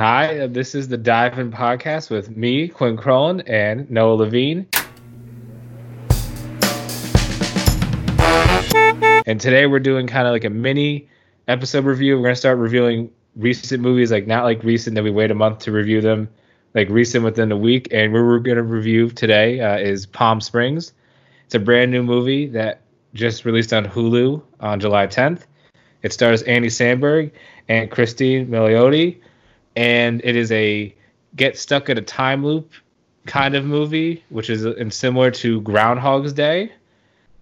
Hi, uh, this is the Dive In Podcast with me, Quinn Crone, and Noah Levine. And today we're doing kind of like a mini episode review. We're going to start reviewing recent movies, like not like recent that we wait a month to review them, like recent within a week. And what we're going to review today uh, is Palm Springs. It's a brand new movie that just released on Hulu on July 10th. It stars Andy Sandberg and Cristin Milioti, and it is a get stuck at a time loop kind of movie, which is and similar to Groundhog's Day.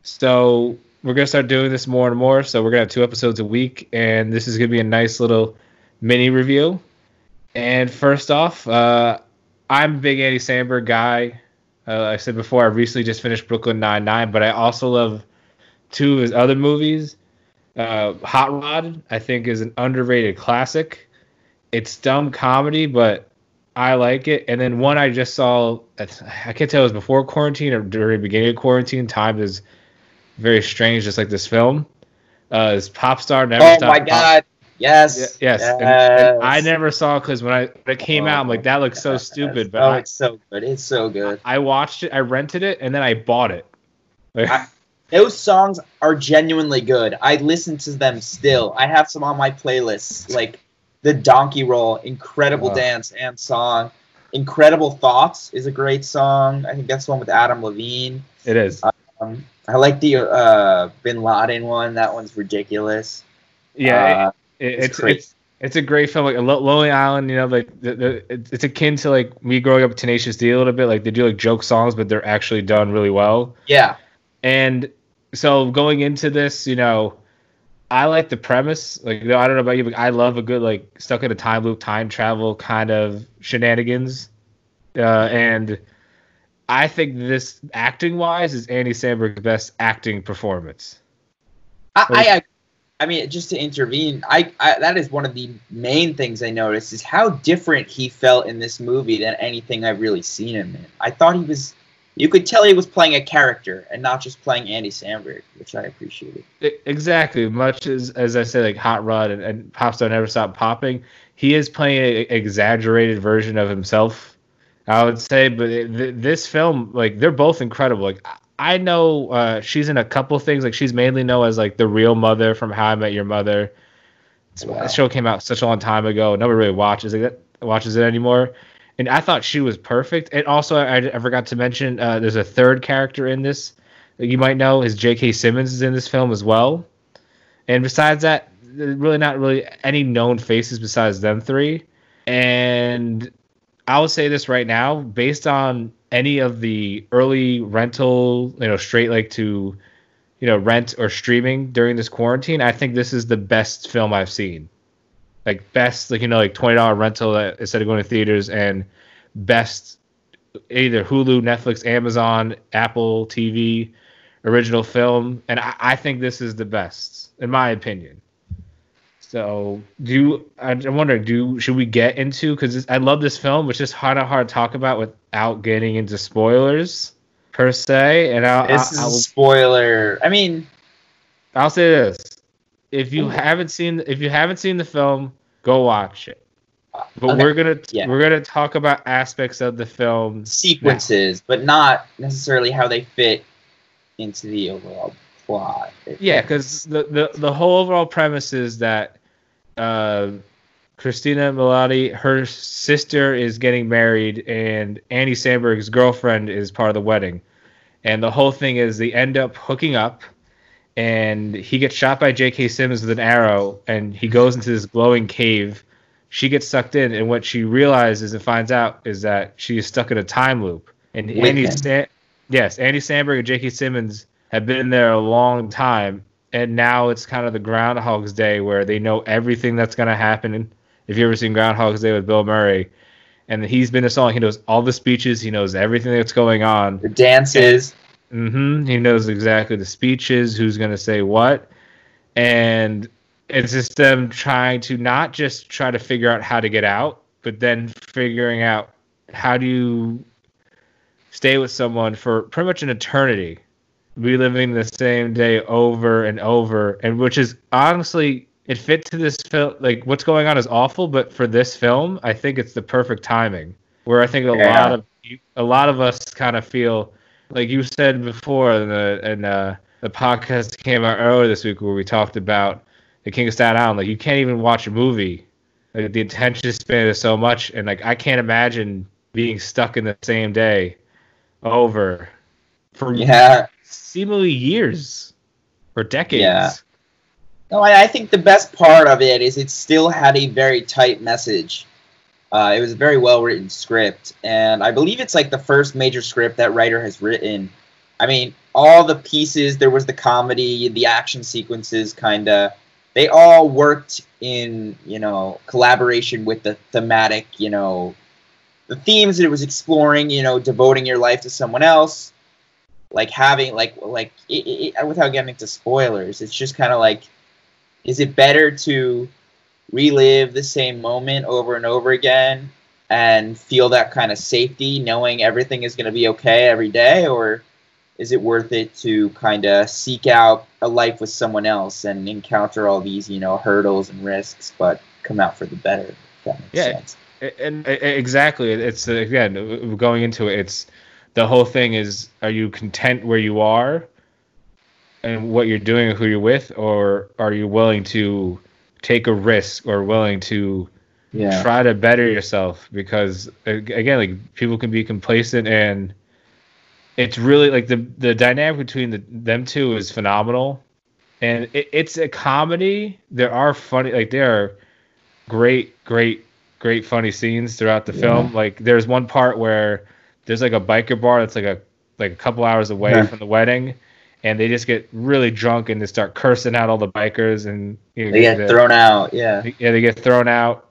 So we're gonna start doing this more and more. So we're gonna have two episodes a week, and this is gonna be a nice little mini review. And first off, uh, I'm a big Andy Samberg guy. Uh, I said before, I recently just finished Brooklyn Nine Nine, but I also love two of his other movies. Uh, Hot Rod, I think, is an underrated classic. It's dumb comedy, but I like it. And then one I just saw, I can't tell it was before quarantine or during the beginning of quarantine. Time is very strange, just like this film. Uh, is Pop Star Never Oh Stop my Pop- god. Yes. Yes. Yes. and I never saw because when I when it came out, I'm like, that looks so stupid. But oh, I, it's so good. It's so good. I watched it, I rented it, and then I bought it. Like, I- Those songs are genuinely good. I listen to them still. I have some on my playlists, like the Donkey Roll, incredible Wow. dance and song. Incredible Thoughts is a great song. I think that's the one with Adam Levine. it is. Um, I like the uh, Bin Laden one. That one's ridiculous. Yeah, Uh, it, it, it's it's it's it's a great film. Like Lonely Island, you know, like the, the, it's it's akin to like me growing up Tenacious D a little bit. Like they do like joke songs, but they're actually done really well. yeah. And so going into this, you know, I like the premise. Like I don't know about you, but I love a good like stuck in a time loop, time travel kind of shenanigans. Uh, and I think this acting wise is Andy Samberg's best acting performance. I, I, I I mean, just to intervene, I, I that is one of the main things I noticed is how different he felt in this movie than anything I've really seen him in. I thought he was, you could tell he was playing a character and not just playing Andy Samberg, which I appreciated. Exactly. Much as as I said, like Hot Rod and, and Popstar Never Stop Popping, he is playing an exaggerated version of himself. I would say, but it, th- this film, like, they're both incredible. Like, I- know uh, she's in a couple things. Like, she's mainly known as like the real mother from How I Met Your Mother. Wow. The show came out such a long time ago. Nobody really watches it watches it anymore. And I thought she was perfect. And also, I, I forgot to mention, uh, there's a third character in this that you might know. Is J.K. Simmons is in this film as well. And besides that, really not really any known faces besides them three. And I will say this right now, based on any of the early rental, you know, straight like to, you know, rent or streaming during this quarantine, I think this is the best film I've seen. Like best, like you know, like twenty dollar rental that, instead of going to theaters, and best either Hulu, Netflix, Amazon, Apple TV original film, and I, I think this is the best in my opinion. So, do you, I- I'm wondering, do should we get into because I love this film, which is kind of hard to talk about without getting into spoilers per se. And I'll, This is I'll, a spoiler. I mean, I'll say this: if you haven't seen if you haven't seen the film, go watch it. But Okay, we're gonna yeah. we're gonna talk about aspects of the film. sequences, but not necessarily how they fit into the overall plot. Yeah, because the, the the whole overall premise is that uh, Christina Milioti, her sister is getting married, and Andy Samberg's girlfriend is part of the wedding. And the whole thing is they end up hooking up, and he gets shot by J.K. Simmons with an arrow, and he goes into this glowing cave. She gets sucked in, and what she realizes and finds out is that she is stuck in a time loop. And With Andy. Sa- yes, Andy Sandberg and J.K. Simmons have been there a long time, and now it's kind of the Groundhog's Day where they know everything that's going to happen. If you ever seen Groundhog's Day with Bill Murray, and he's been a song, he knows all the speeches, he knows everything that's going on. the dances. Hmm He knows exactly the speeches, who's going to say what, and it's just them trying to not just try to figure out how to get out, but then figuring out how do you stay with someone for pretty much an eternity, reliving the same day over and over, and which is honestly it fit to this film. Like what's going on is awful, but for this film, I think it's the perfect timing. Where I think a Yeah. lot of a lot of us kind of feel like you said before, and the and uh, the podcast came out earlier this week where we talked about the King of Staten Island. Like you can't even watch a movie. Like the attention span is so much, and like I can't imagine being stuck in the same day over for Yeah. seemingly years or decades. Yeah. No, I, I think the best part of it is it still had a very tight message. Uh, it was a very well written script, and I believe it's like the first major script that writer has written. I mean, all the pieces there was the comedy, the action sequences, kind of. They all worked in you know collaboration with the thematic, you know, the themes that it was exploring. You know, devoting your life to someone else, like having like like it, it, it- without getting into spoilers, it's just kind of like, is it better to relive the same moment over and over again and feel that kind of safety, knowing everything is going to be okay every day, or is it worth it to kind of seek out a life with someone else and encounter all these you know hurdles and risks, but come out for the better? If that makes Yeah. sense. and, exactly it's uh, again going into it it's the whole thing is are you content where you are and what you're doing and who you're with or are you willing to take a risk or willing to Yeah. try to better yourself because again like people can be complacent and it's really like the the dynamic between the, them two is phenomenal and it, it's a comedy there are funny like there are great great great funny scenes throughout the Yeah. film like there's one part where there's like a biker bar that's like a like a couple hours away Yeah. from the wedding and they just get really drunk and they start cursing out all the bikers and you know, They get the- thrown out. Yeah. yeah, they get thrown out,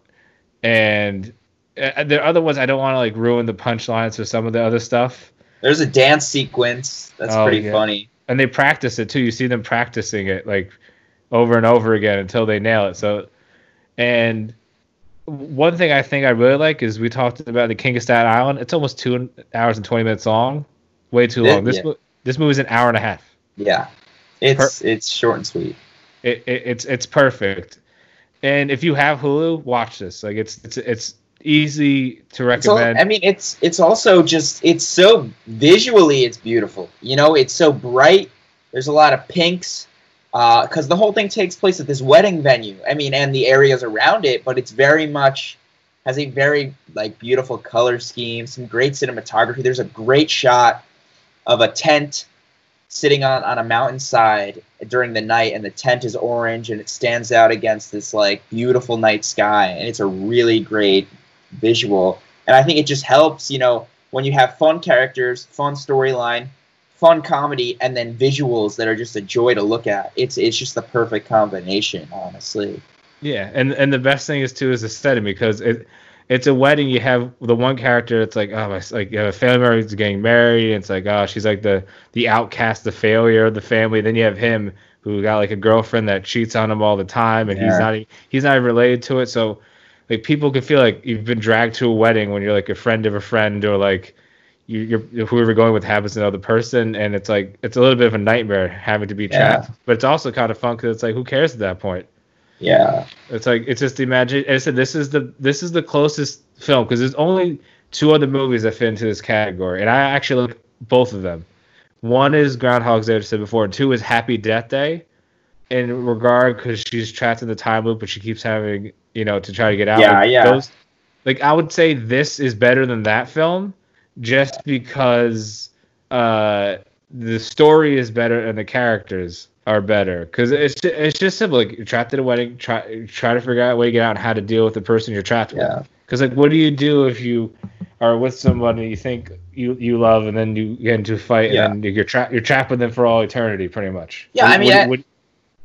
and uh, there are other ones I don't want to like ruin the punchlines for some of the other stuff. There's a dance sequence that's Oh, pretty yeah. funny. And they practice it too. You see them practicing it like over and over again until they nail it. So, and one thing I think I really like is we talked about the King of Staten Island. It's almost two hours and twenty minutes long, way too long. This yeah. mo- this movie's an hour and a half. Yeah. It's it's short and sweet. It, it, it's it's perfect. And if you have Hulu, watch this. Like it's it's it's easy to recommend. I mean, it's it's also just it's so visually it's beautiful. You know, it's so bright. There's a lot of pinks uh, because the whole thing takes place at this wedding venue. I mean, and the areas around it, but it's very much has a very like beautiful color scheme, some great cinematography. There's a great shot of a tent sitting on, on a mountainside during the night and the tent is orange and it stands out against this like beautiful night sky and it's a really great visual. And i think it just helps you know when you have fun characters fun storyline fun comedy and then visuals that are just a joy to look at. It's it's just the perfect combination honestly. Yeah, and and the best thing is too is the setting because it it's a wedding. You have the one character. It's like oh, my, like you have a family member who's getting married. And it's like oh, she's like the the outcast, the failure of the family. Then you have him who got like a girlfriend that cheats on him all the time, and he's not he's not related to it. So like people can feel like you've been dragged to a wedding when you're like a friend of a friend or like you, you're whoever you're going with happens to know the person, and it's like it's a little bit of a nightmare having to be Yeah. trapped. But it's also kind of fun because it's like who cares at that point. Yeah It's like it's just imagine. I said this is the this is the closest film because there's only two other movies that fit into this category, and I actually like both of them. One is Groundhog's Day, I said before, and two is Happy Death Day. In regard, because she's trapped in the time loop, but she keeps having you know to try to get out. Yeah, Like, yeah. like I would say this is better than that film, just because uh, the story is better and the characters are better. Because it's it's just simple. Like you're trapped at a wedding, try try to figure out a way to get out and how to deal with the person you're trapped with. yeah Because like, what do you do if you are with somebody you think you you love, and then you get into a fight, Yeah. and you're trapped you're trapped with them for all eternity, pretty much. Yeah, What- I mean, what- I- what-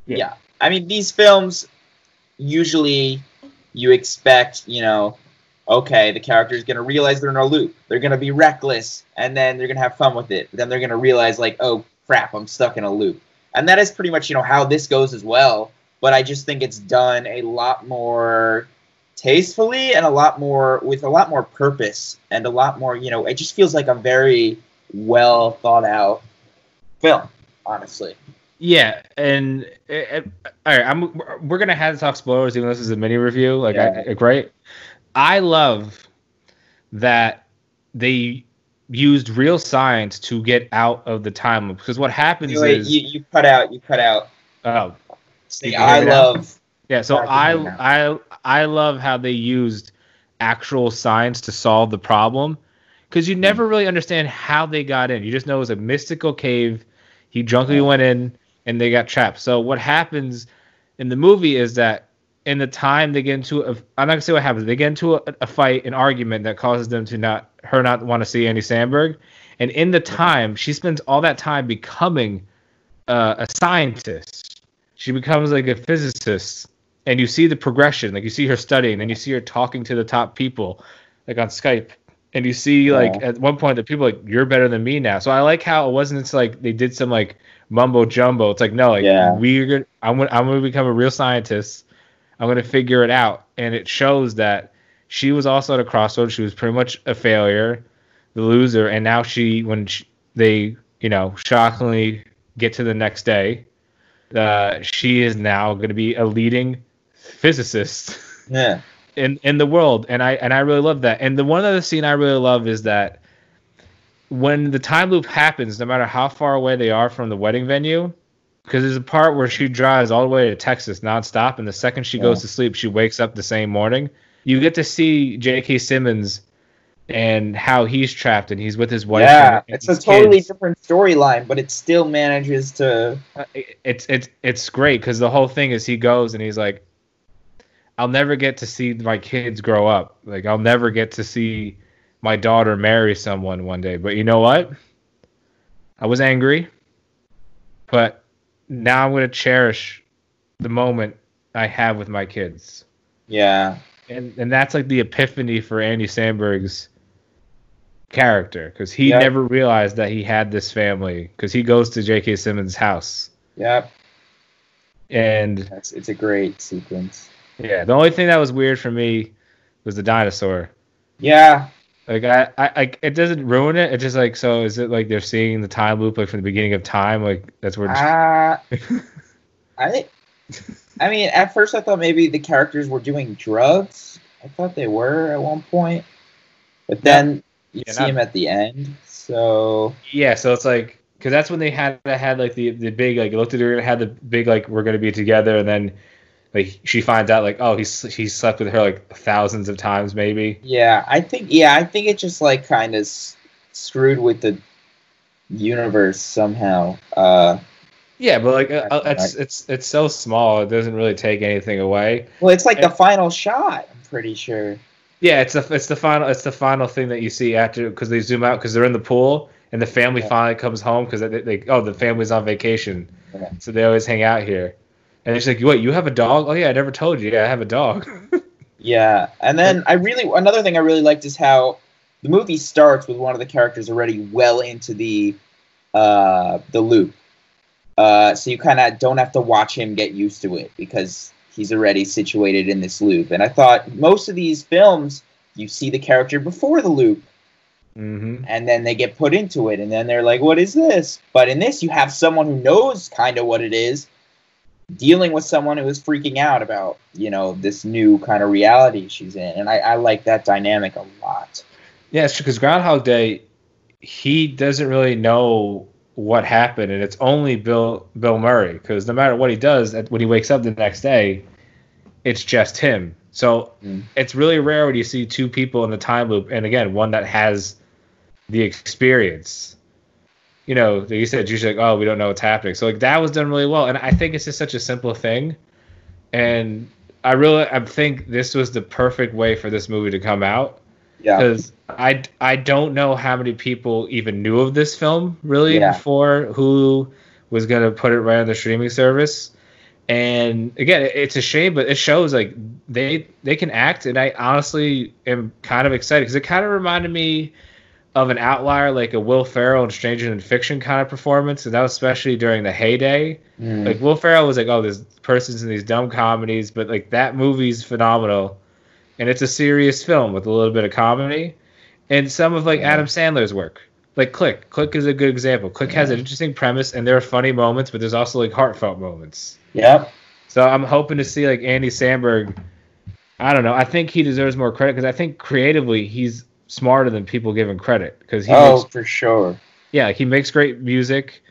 yeah. Yeah. I mean, these films usually you expect, you know, okay, the character is going to realize they're in a loop. They're going to be reckless, and then they're going to have fun with it. Then they're going to realize, like, oh crap, I'm stuck in a loop. And that is pretty much, you know, how this goes as well. But I just think it's done a lot more tastefully and a lot more with a lot more purpose and a lot more, you know, it just feels like a very well thought out film, honestly. Yeah, and uh, all right, I'm we're gonna have to talk spoilers even though this is a mini review. Like, Yeah. I, great. I love that they used real science to get out of the time loop because what happens Wait, is you, you cut out. You cut out. oh See, You I love. yeah, so I I I I love how they used actual science to solve the problem because you never hmm. really understand how they got in. You just know it was a mystical cave. He drunkenly went in and they got trapped. So what happens in the movie is that in the time they get into a, I'm not gonna say what happens. They get into a, a fight, an argument that causes them to not her not want to see Andy Sandberg, and in the time she spends all that time becoming uh, a scientist. She becomes like a physicist, and you see the progression. Like you see her studying, and you see her talking to the top people, like on Skype, and you see like Yeah. at one point the people are like you're better than me now. So I like how it wasn't. It's like they did some like mumbo jumbo. It's like no, like Yeah. we're gonna. I'm gonna. I'm gonna become a real scientist. I'm gonna figure it out, and it shows that she was also at a crossroads. She was pretty much a failure, the loser, and now she, when she, they, you know, shockingly get to the next day, uh, she is now going to be a leading physicist Yeah. in in the world, and I and I really love that. And the one other scene I really love is that when the time loop happens, no matter how far away they are from the wedding venue, because there's a part where she drives all the way to Texas nonstop, and the second she goes to sleep, she wakes up the same morning. You get to see J.K. Simmons and how he's trapped, and he's with his wife. yeah. It's a totally kids. different storyline, but it still manages to. Uh, it's it's it's great because the whole thing is he goes and he's like, I'll never get to see my kids grow up. Like I'll never get to see my daughter marry someone one day. But you know what? I was angry, but now I'm gonna cherish the moment I have with my kids. Yeah. And and that's like the epiphany for Andy Sandberg's character because he Yeah. never realized that he had this family because he goes to J.K. Simmons' house Yep. and That's it's a great sequence. Yeah, the only thing that was weird for me was the dinosaur. Yeah. Like I, I, I it doesn't ruin it. It's just like so. Is it like they're seeing the time loop like from the beginning of time? Like that's where. Uh, I, I mean, at first I thought maybe the characters were doing drugs. I thought they were at one point, but then you Yeah, see not- him at the end. So yeah, so it's like because that's when they had had like the the big like looked at her had the big like we're gonna be together and then like she finds out like oh he's he slept with her like thousands of times maybe. yeah, I think yeah, I think it just like kind of s- screwed with the universe somehow. Uh, Yeah, but like uh, it's it's it's so small it doesn't really take anything away. well, it's like the final shot. I'm pretty sure. Yeah, it's the it's the final it's the final thing that you see after because they zoom out because they're in the pool and the family Yeah. finally comes home because they, they oh the family's on vacation, Yeah. so they always hang out here. And it's like, wait, you have a dog? Oh yeah, I never told you. Yeah, I have a dog. Yeah, and then I really another thing I really liked is how the movie starts with one of the characters already well into the uh, the loop, uh, so you kind of don't have to watch him get used to it because he's already situated in this loop. And I thought most of these films you see the character before the loop, hmm and then they get put into it, and then they're like, "What is this?" But in this, you have someone who knows kind of what it is, dealing with someone who is freaking out about you know this new kind of reality she's in, and I, I like that dynamic a lot. Yeah, it's because Groundhog Day, he doesn't really know what happened, and it's only Bill Bill Murray because no matter what he does, when he wakes up the next day, it's just him. So Mm. it's really rare when you see two people in the time loop, and again, one that has the experience. You know, like you said, usually like, oh, we don't know what's happening. So like that was done really well, and I think it's just such a simple thing, and I really I think this was the perfect way for this movie to come out Yeah, because I I don't know how many people even knew of this film really Yeah. before who was gonna put it right on the streaming service. And again, it's a shame, but it shows like they they can act, and I honestly am kind of excited because it kind of reminded me of an outlier, like a Will Ferrell and Stranger Than Fiction kind of performance, and that was especially during the heyday. Mm. Like Will Ferrell was like, oh, this person's in these dumb comedies, but like that movie's phenomenal, and it's a serious film with a little bit of comedy, and some of like Yeah. Adam Sandler's work. like Click. Click is a good example. Click has an interesting premise, and there are funny moments, but there's also like heartfelt moments. Yeah. So I'm hoping to see like Andy Samberg. I don't know. I think he deserves more credit because I think creatively he's smarter than people give him credit. Because he Oh, makes, for sure. yeah, he makes great music.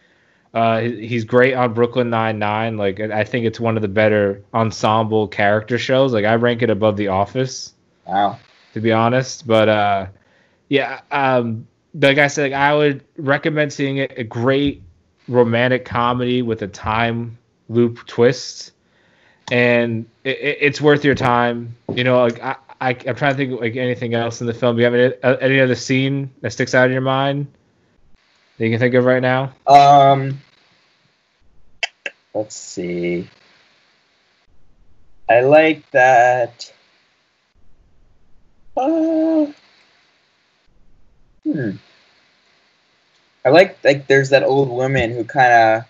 Uh, he's great on Brooklyn Nine Nine. Like I I think it's one of the better ensemble character shows. Like I rank it above The Office Wow. to be honest. But uh, yeah, um, like I said, like, I would recommend seeing it. A great romantic comedy with a time loop twist, and it, it, it's worth your time. You know, like I, I, I'm trying to think of, like anything else in the film. Do you have any, uh, any other scene that sticks out in your mind that you can think of right now? Um, let's see. I like that. Uh, hmm. I like like there's that old woman who kind of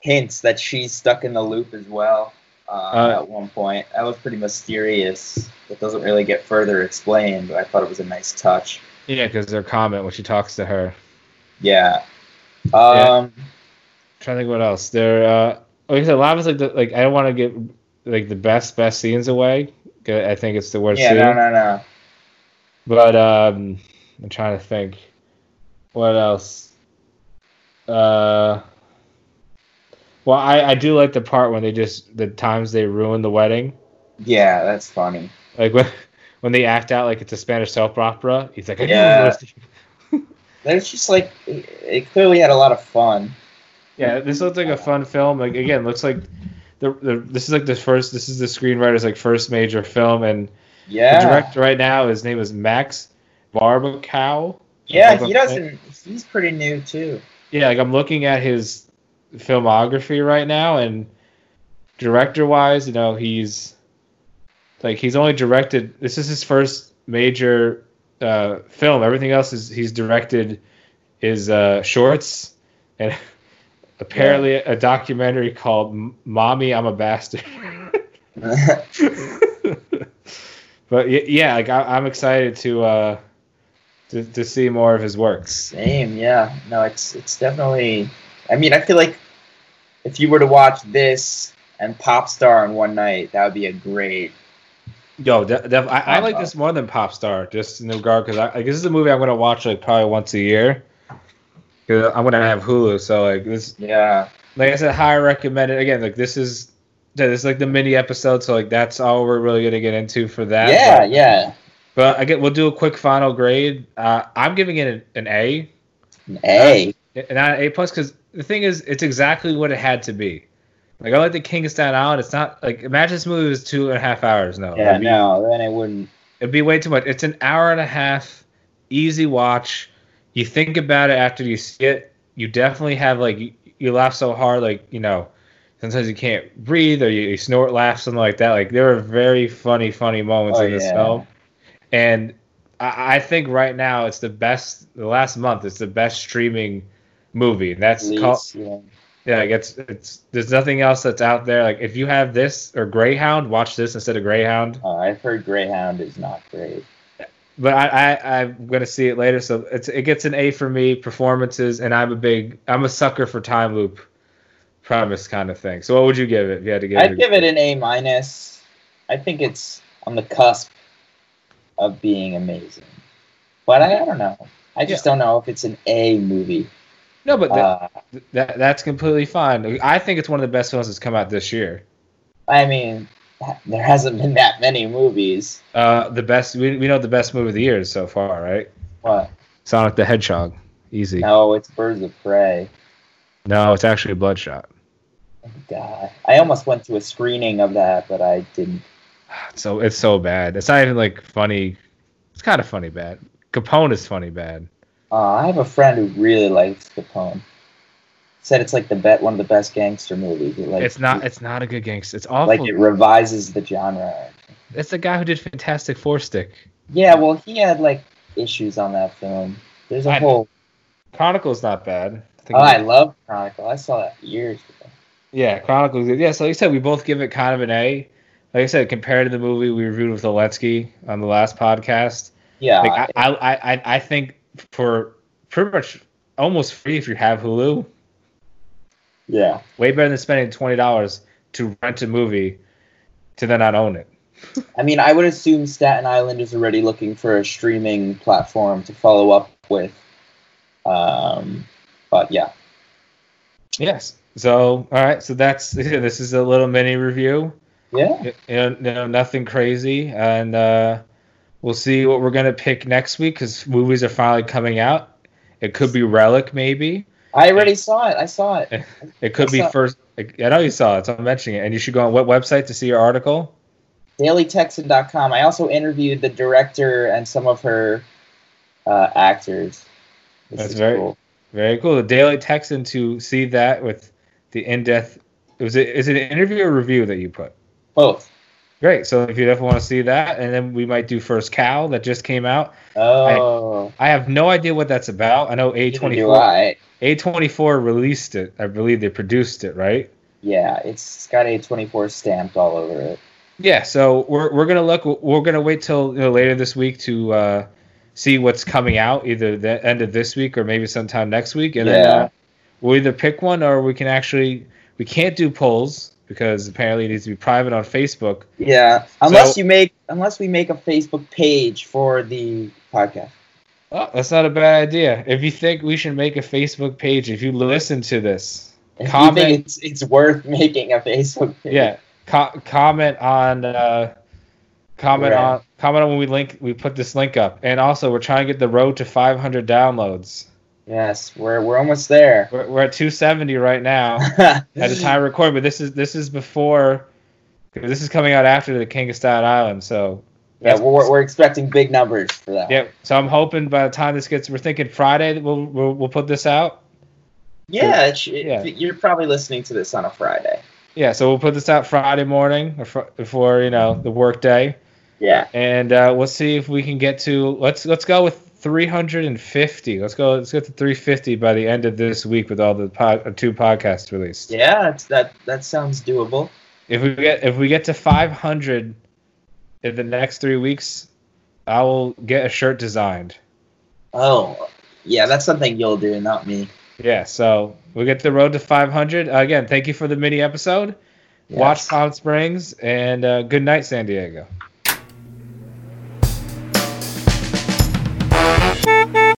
hints that she's stuck in the loop as well. Uh, Uh, at one point, that was pretty mysterious. It doesn't really get further explained, but I thought it was a nice touch. Yeah, because their comment when she talks to her. Yeah. Um. trying to think what else. There, uh, like I said, a lot of it's like the, like I don't want to get like the best best scenes away. I think it's the worst Yeah. scene. No. No. No. But um, I'm trying to think. What else? Uh, well, I, I do like the part when they just the times they ruin the wedding, Yeah, that's funny. like when when they act out like it's a Spanish soap opera. He's like, I Yeah. it was- There's just like it, it clearly had a lot of fun. yeah. This looks like a fun film. Like again, looks like the, the this is like the first. This is the screenwriter's like first major film, and the Yeah. director right now, his name is Max Barbakow. yeah, he doesn't. He's pretty new too. yeah, like I'm looking at his filmography right now, and director wise, you know, he's like he's only directed. This is his first major uh, film. Everything else is he's directed is uh, shorts and apparently a documentary called M- "Mommy, I'm a Bastard." but yeah, like I, I'm excited to uh, to to see more of his works. Same. Yeah. No, it's it's definitely. I mean, I feel like if you were to watch this and Popstar in one night, that would be a great. Yo, def- def- I, I like this more than Popstar, just in regard because I like, this is a movie I'm gonna watch like probably once a year. Cause I'm gonna have Hulu, so like this, Yeah. like I said, high recommended. Again, like this is this is like the mini episode, so like that's all we're really gonna get into for that. Yeah. But, Yeah. but I get we'll do a quick final grade. Uh, I'm giving it an, an A, An A. not an A plus, because the thing is, it's exactly what it had to be. Like I like the King of Staten Island. It's not like imagine this movie was two and a half hours. No, Yeah. Be- No, then it wouldn't. It'd be way too much. It's an hour and a half, easy watch. You think about it after you see it. You definitely have like you, you laugh so hard, like you know, sometimes you can't breathe or you, you snort, laugh, something like that. Like there are very funny, funny moments Oh, in this yeah. film, and I, I think right now it's the best. The last month, it's the best streaming movie. That's At called yeah. yeah. Like it's it's there's nothing else that's out there. Like if you have this or Greyhound, watch this instead of Greyhound. Uh, I've heard Greyhound is not great. but I, I I'm gonna see it later, so it's it gets an A for me. Performances, and I'm a big I'm a sucker for time loop premise kind of thing. So what would you give it if you had to give I'd it? give it an A minus. I think it's on the cusp of being amazing, but I, I don't know. I just don't know if it's an A movie. No, but that, Uh, that that's completely fine. I think it's one of the best films that's come out this year. I mean, there hasn't been that many movies. Uh, the best we, we know the best movie of the year is so far, right? What? Sonic the Hedgehog, easy. No, it's Birds of Prey. No, it's actually Bloodshot. Oh, God, I almost went to a screening of that, but I didn't. So it's so bad. It's not even like funny. It's kind of funny bad. Capone is funny bad. Uh, I have a friend who really likes Capone. Said it's like the bet one of the best gangster movies. It, like it's not. It's not a good gangster. It's awful. like it revises the genre. It's the guy who did Fantastic Four Stick. Yeah, well, he had like issues on that film. There's a I- whole. Chronicle's not bad. I Oh, I love Chronicle. I saw that years ago. yeah, Chronicles. Yeah, so like I said, we both give it kind of an A. Like I said, compared to the movie we reviewed with Oletsky on the last podcast, Yeah, like I, I, I, I think for pretty much almost free if you have Hulu. Yeah. Way better than spending twenty dollars to rent a movie to then not own it. I mean, I would assume Staten Island is already looking for a streaming platform to follow up with. Um, but yeah. Yes. So all right. So that's this is a little mini review. Yeah. You know, you know nothing crazy, and uh, we'll see what we're gonna pick next week because movies are finally coming out. It could be Relic, maybe. I already saw it. I saw it. It could I be first. I know you saw it, so I'm mentioning it. And you should go on what website to see your article? DailyTexan.com. I also interviewed the director and some of her uh, actors. This That's very- cool. Very cool. The Daily Texan to see that with the in-depth. Was it is it an interview or review that you put? Both. Great. So if you definitely want to see that, and then we might do First Cow that just came out. Oh. I have no idea what that's about. I know A24 I. A24 released it. I believe they produced it, right? Yeah, it's got A24 stamped all over it. Yeah. So we're we're gonna look. We're gonna wait till you know, later this week to uh, see what's coming out, either the end of this week or maybe sometime next week, and then uh, we'll either pick one or we can actually we can't do polls because apparently it needs to be private on Facebook. Yeah, unless So- you make unless we make a Facebook page for the podcast. Oh, that's not a bad idea. If you think we should make a Facebook page, if you listen to this, If you Comment. think it's it's worth making a Facebook page. yeah, co- comment on uh, comment Right. on comment on when we link we put this link up, and also we're trying to get the road to 500 downloads. Yes, we're we're almost there. We're, we're at 270 right now at the time of recording, but this is this is before. This is coming out after the King of Staten Island, so Yeah, we're, we're expecting big numbers for that. yeah. So I'm hoping by the time this gets, we're thinking Friday we'll we'll, we'll put this out. Yeah, it- Yeah. you're probably listening to this on a Friday. Yeah, so we'll put this out Friday morning or fr- before you know the work day, Yeah. and uh, we'll see if we can get to let's let's go with 350. Let's go let's get to 350 by the end of this week with all the pod, uh, two podcasts released. Yeah, that that sounds doable. If we get if we get to 500 in the next three weeks, I will get a shirt designed. Oh, yeah, that's something you'll do, not me. Yeah, so we get the road to 500. Again, thank you for the mini episode. Watch Palm Springs and uh, good night, San Diego.